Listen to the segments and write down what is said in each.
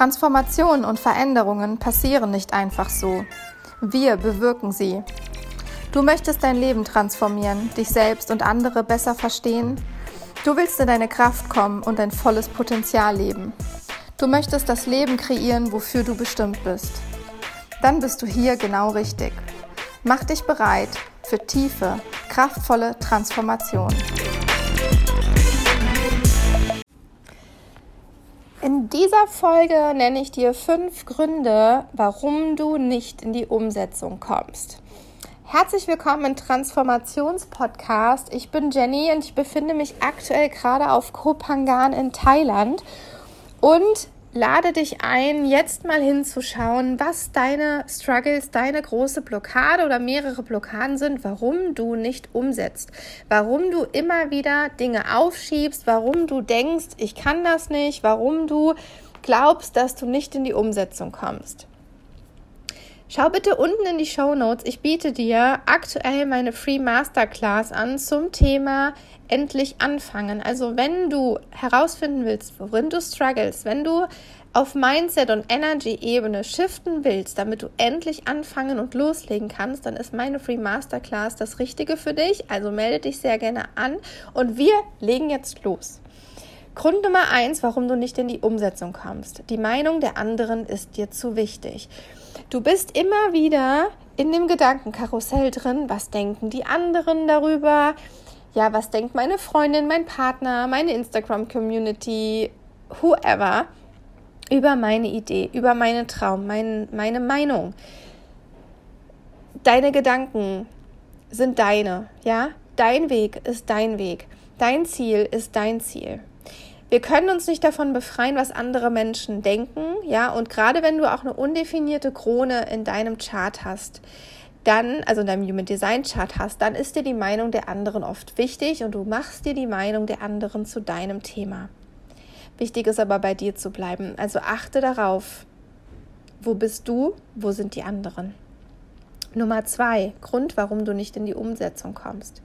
Transformationen und Veränderungen passieren nicht einfach so. Wir bewirken sie. Du möchtest dein Leben transformieren, dich selbst und andere besser verstehen. Du willst in deine Kraft kommen und dein volles Potenzial leben. Du möchtest das Leben kreieren, wofür du bestimmt bist. Dann bist du hier genau richtig. Mach dich bereit für tiefe, kraftvolle Transformation. In dieser Folge nenne ich dir fünf Gründe, warum du nicht in die Umsetzung kommst. Herzlich willkommen im Transformationspodcast. Ich bin Jenny und ich befinde mich aktuell gerade auf Koh Phangan in Thailand und lade dich ein, jetzt mal hinzuschauen, was deine Struggles, deine große Blockade oder mehrere Blockaden sind, warum du nicht umsetzt, warum du immer wieder Dinge aufschiebst, warum du denkst, ich kann das nicht, warum du glaubst, dass du nicht in die Umsetzung kommst. Schau bitte unten in die Show Notes. Ich biete dir aktuell meine Free Masterclass an zum Thema endlich anfangen. Also wenn du herausfinden willst, worin du struggles, wenn du auf Mindset und Energy Ebene shiften willst, damit du endlich anfangen und loslegen kannst, dann ist meine Free Masterclass das Richtige für dich. Also melde dich sehr gerne an und wir legen jetzt los. Grund Nummer eins, warum du nicht in die Umsetzung kommst. Die Meinung der anderen ist dir zu wichtig. Du bist immer wieder in dem Gedankenkarussell drin, was denken die anderen darüber? Ja, was denkt meine Freundin, mein Partner, meine Instagram-Community, whoever, über meine Idee, über meinen Traum, mein, meine Meinung. Deine Gedanken sind deine, ja? Dein Weg ist dein Weg. Dein Ziel ist dein Ziel. Wir können uns nicht davon befreien, was andere Menschen denken, ja, und gerade wenn du auch eine undefinierte Krone in deinem Chart hast, dann, also in deinem Human Design Chart hast, dann ist dir die Meinung der anderen oft wichtig und du machst dir die Meinung der anderen zu deinem Thema. Wichtig ist aber bei dir zu bleiben. Also achte darauf, wo bist du, wo sind die anderen. Nummer zwei, Grund, warum du nicht in die Umsetzung kommst.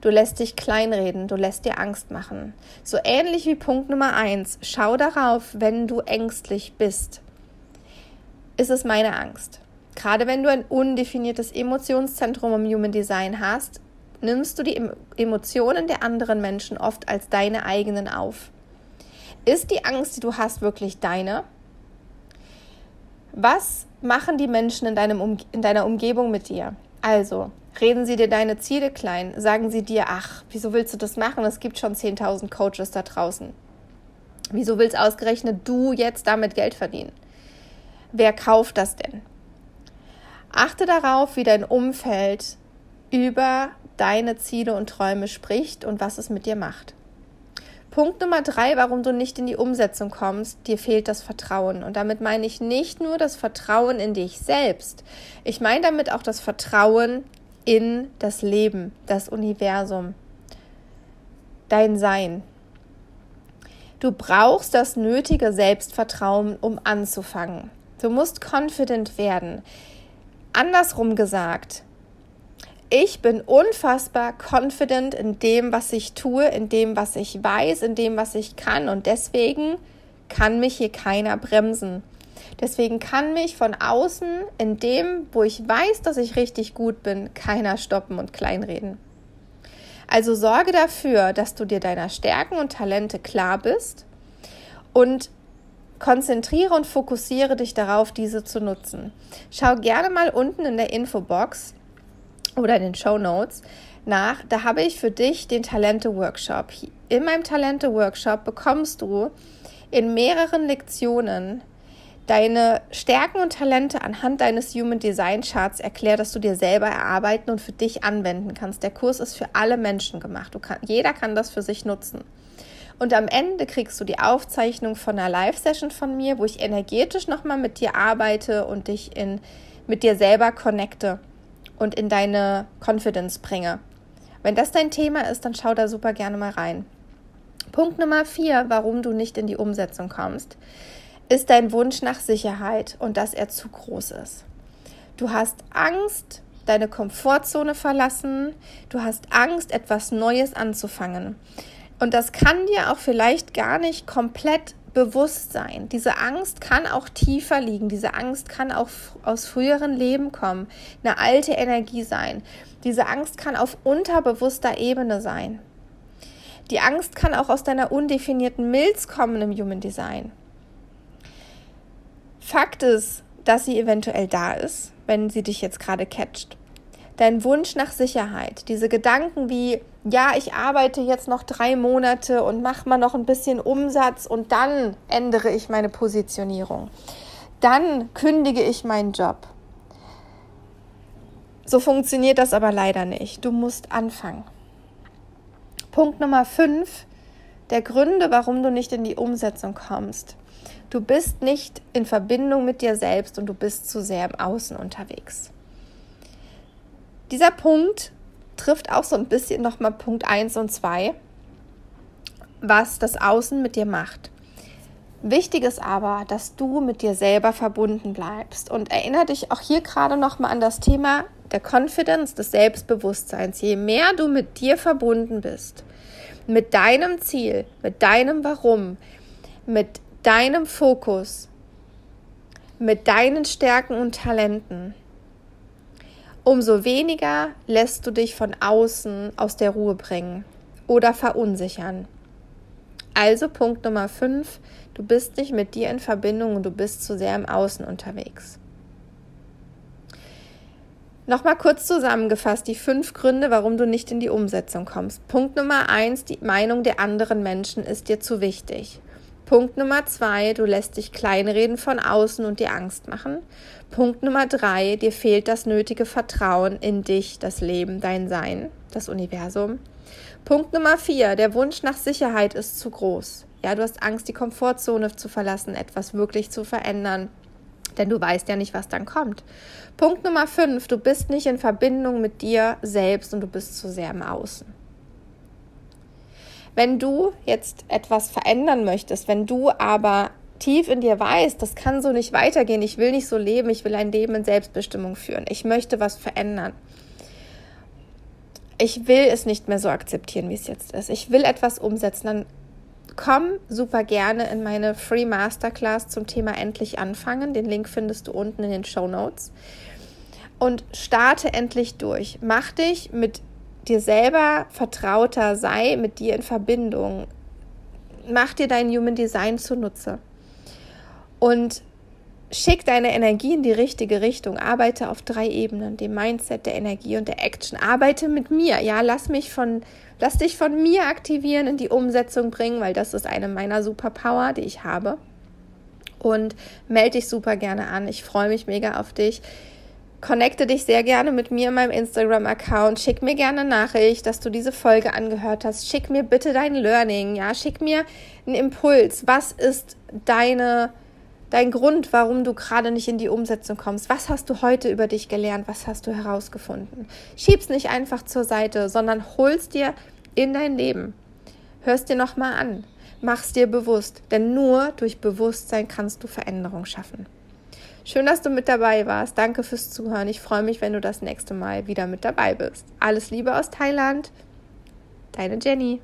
Du lässt dich kleinreden, du lässt dir Angst machen. So ähnlich wie Punkt Nummer eins. Schau darauf, wenn du ängstlich bist. Ist es meine Angst? Gerade wenn du ein undefiniertes Emotionszentrum im Human Design hast, nimmst du die Emotionen der anderen Menschen oft als deine eigenen auf. Ist die Angst, die du hast, wirklich deine? Was machen die Menschen in, deinem um in deiner Umgebung mit dir? Also, Reden sie dir deine Ziele klein? Sagen sie dir, ach, wieso willst du das machen? Es gibt schon 10.000 Coaches da draußen. Wieso willst ausgerechnet du jetzt damit Geld verdienen? Wer kauft das denn? Achte darauf, wie dein Umfeld über deine Ziele und Träume spricht und was es mit dir macht. Punkt Nummer drei, warum du nicht in die Umsetzung kommst, dir fehlt das Vertrauen. Und damit meine ich nicht nur das Vertrauen in dich selbst. Ich meine damit auch das Vertrauen in das Leben, das Universum, dein Sein. Du brauchst das nötige Selbstvertrauen, um anzufangen. Du musst confident werden. Andersrum gesagt, ich bin unfassbar confident in dem, was ich tue, in dem, was ich weiß, in dem, was ich kann und deswegen kann mich hier keiner bremsen. Deswegen kann mich von außen in dem, wo ich weiß, dass ich richtig gut bin, keiner stoppen und kleinreden. Also sorge dafür, dass du dir deiner Stärken und Talente klar bist und konzentriere und fokussiere dich darauf, diese zu nutzen. Schau gerne mal unten in der Infobox oder in den Show Notes nach. Da habe ich für dich den Talente-Workshop. In meinem Talente-Workshop bekommst du in mehreren Lektionen deine Stärken und Talente anhand deines Human Design Charts erklärt, dass du dir selber erarbeiten und für dich anwenden kannst. Der Kurs ist für alle Menschen gemacht. Kann, jeder kann das für sich nutzen. Und am Ende kriegst du die Aufzeichnung von einer Live-Session von mir, wo ich energetisch nochmal mit dir arbeite und dich in, mit dir selber connecte und in deine Confidence bringe. Wenn das dein Thema ist, dann schau da super gerne mal rein. Punkt Nummer vier, warum du nicht in die Umsetzung kommst ist dein Wunsch nach Sicherheit und dass er zu groß ist. Du hast Angst, deine Komfortzone verlassen, du hast Angst, etwas Neues anzufangen. Und das kann dir auch vielleicht gar nicht komplett Bewusstsein. Diese Angst kann auch tiefer liegen. Diese Angst kann auch aus früheren Leben kommen, eine alte Energie sein. Diese Angst kann auf unterbewusster Ebene sein. Die Angst kann auch aus deiner undefinierten Milz kommen im Human Design. Fakt ist, dass sie eventuell da ist, wenn sie dich jetzt gerade catcht. Dein Wunsch nach Sicherheit, diese Gedanken wie, ja, ich arbeite jetzt noch drei Monate und mache mal noch ein bisschen Umsatz und dann ändere ich meine Positionierung. Dann kündige ich meinen Job. So funktioniert das aber leider nicht. Du musst anfangen. Punkt Nummer fünf, der Gründe, warum du nicht in die Umsetzung kommst. Du bist nicht in Verbindung mit dir selbst und du bist zu sehr im Außen unterwegs. Dieser Punkt trifft auch so ein bisschen nochmal Punkt 1 und 2, was das Außen mit dir macht. Wichtig ist aber, dass du mit dir selber verbunden bleibst. Und erinnere dich auch hier gerade nochmal an das Thema der Confidence, des Selbstbewusstseins. Je mehr du mit dir verbunden bist, mit deinem Ziel, mit deinem Warum, mit deinem Fokus, mit deinen Stärken und Talenten, umso weniger lässt du dich von außen aus der Ruhe bringen oder verunsichern. Also Punkt Nummer 5, du bist nicht mit dir in Verbindung und du bist zu sehr im Außen unterwegs. Nochmal kurz zusammengefasst die fünf Gründe, warum du nicht in die Umsetzung kommst. Punkt Nummer 1, die Meinung der anderen Menschen ist dir zu wichtig. Punkt Nummer zwei, du lässt dich kleinreden von außen und dir Angst machen. Punkt Nummer drei, dir fehlt das nötige Vertrauen in dich, das Leben, dein Sein, das Universum. Punkt Nummer vier, der Wunsch nach Sicherheit ist zu groß. Ja, du hast Angst, die Komfortzone zu verlassen, etwas wirklich zu verändern. Denn du weißt ja nicht, was dann kommt. Punkt Nummer fünf, du bist nicht in Verbindung mit dir selbst und du bist zu sehr im Außen. Wenn du jetzt etwas verändern möchtest, wenn du aber tief in dir weißt, das kann so nicht weitergehen, ich will nicht so leben, ich will ein Leben in Selbstbestimmung führen, ich möchte was verändern. Ich will es nicht mehr so akzeptieren, wie es jetzt ist. Ich will etwas umsetzen. Dann komm super gerne in meine Free Masterclass zum Thema Endlich anfangen. Den Link findest du unten in den Show Notes. Und starte endlich durch. Mach dich mit dir selber vertrauter sei, mit dir in Verbindung. Mach dir dein Human Design zunutze. Und schick deine Energie in die richtige Richtung. Arbeite auf drei Ebenen, dem Mindset, der Energie und der Action. Arbeite mit mir. Ja, lass mich von, lass dich von mir aktivieren, in die Umsetzung bringen, weil das ist eine meiner Superpower, die ich habe. Und melde dich super gerne an. Ich freue mich mega auf dich connecte dich sehr gerne mit mir in meinem Instagram-Account. Schick mir gerne eine Nachricht, dass du diese Folge angehört hast. Schick mir bitte dein Learning. Ja, schick mir einen Impuls. Was ist deine, dein Grund, warum du gerade nicht in die Umsetzung kommst? Was hast du heute über dich gelernt? Was hast du herausgefunden? Schieb's nicht einfach zur Seite, sondern holst dir in dein Leben. Hörst dir nochmal an. Mach's dir bewusst, denn nur durch Bewusstsein kannst du Veränderung schaffen. Schön, dass du mit dabei warst. Danke fürs Zuhören. Ich freue mich, wenn du das nächste Mal wieder mit dabei bist. Alles Liebe aus Thailand. Deine Jenny.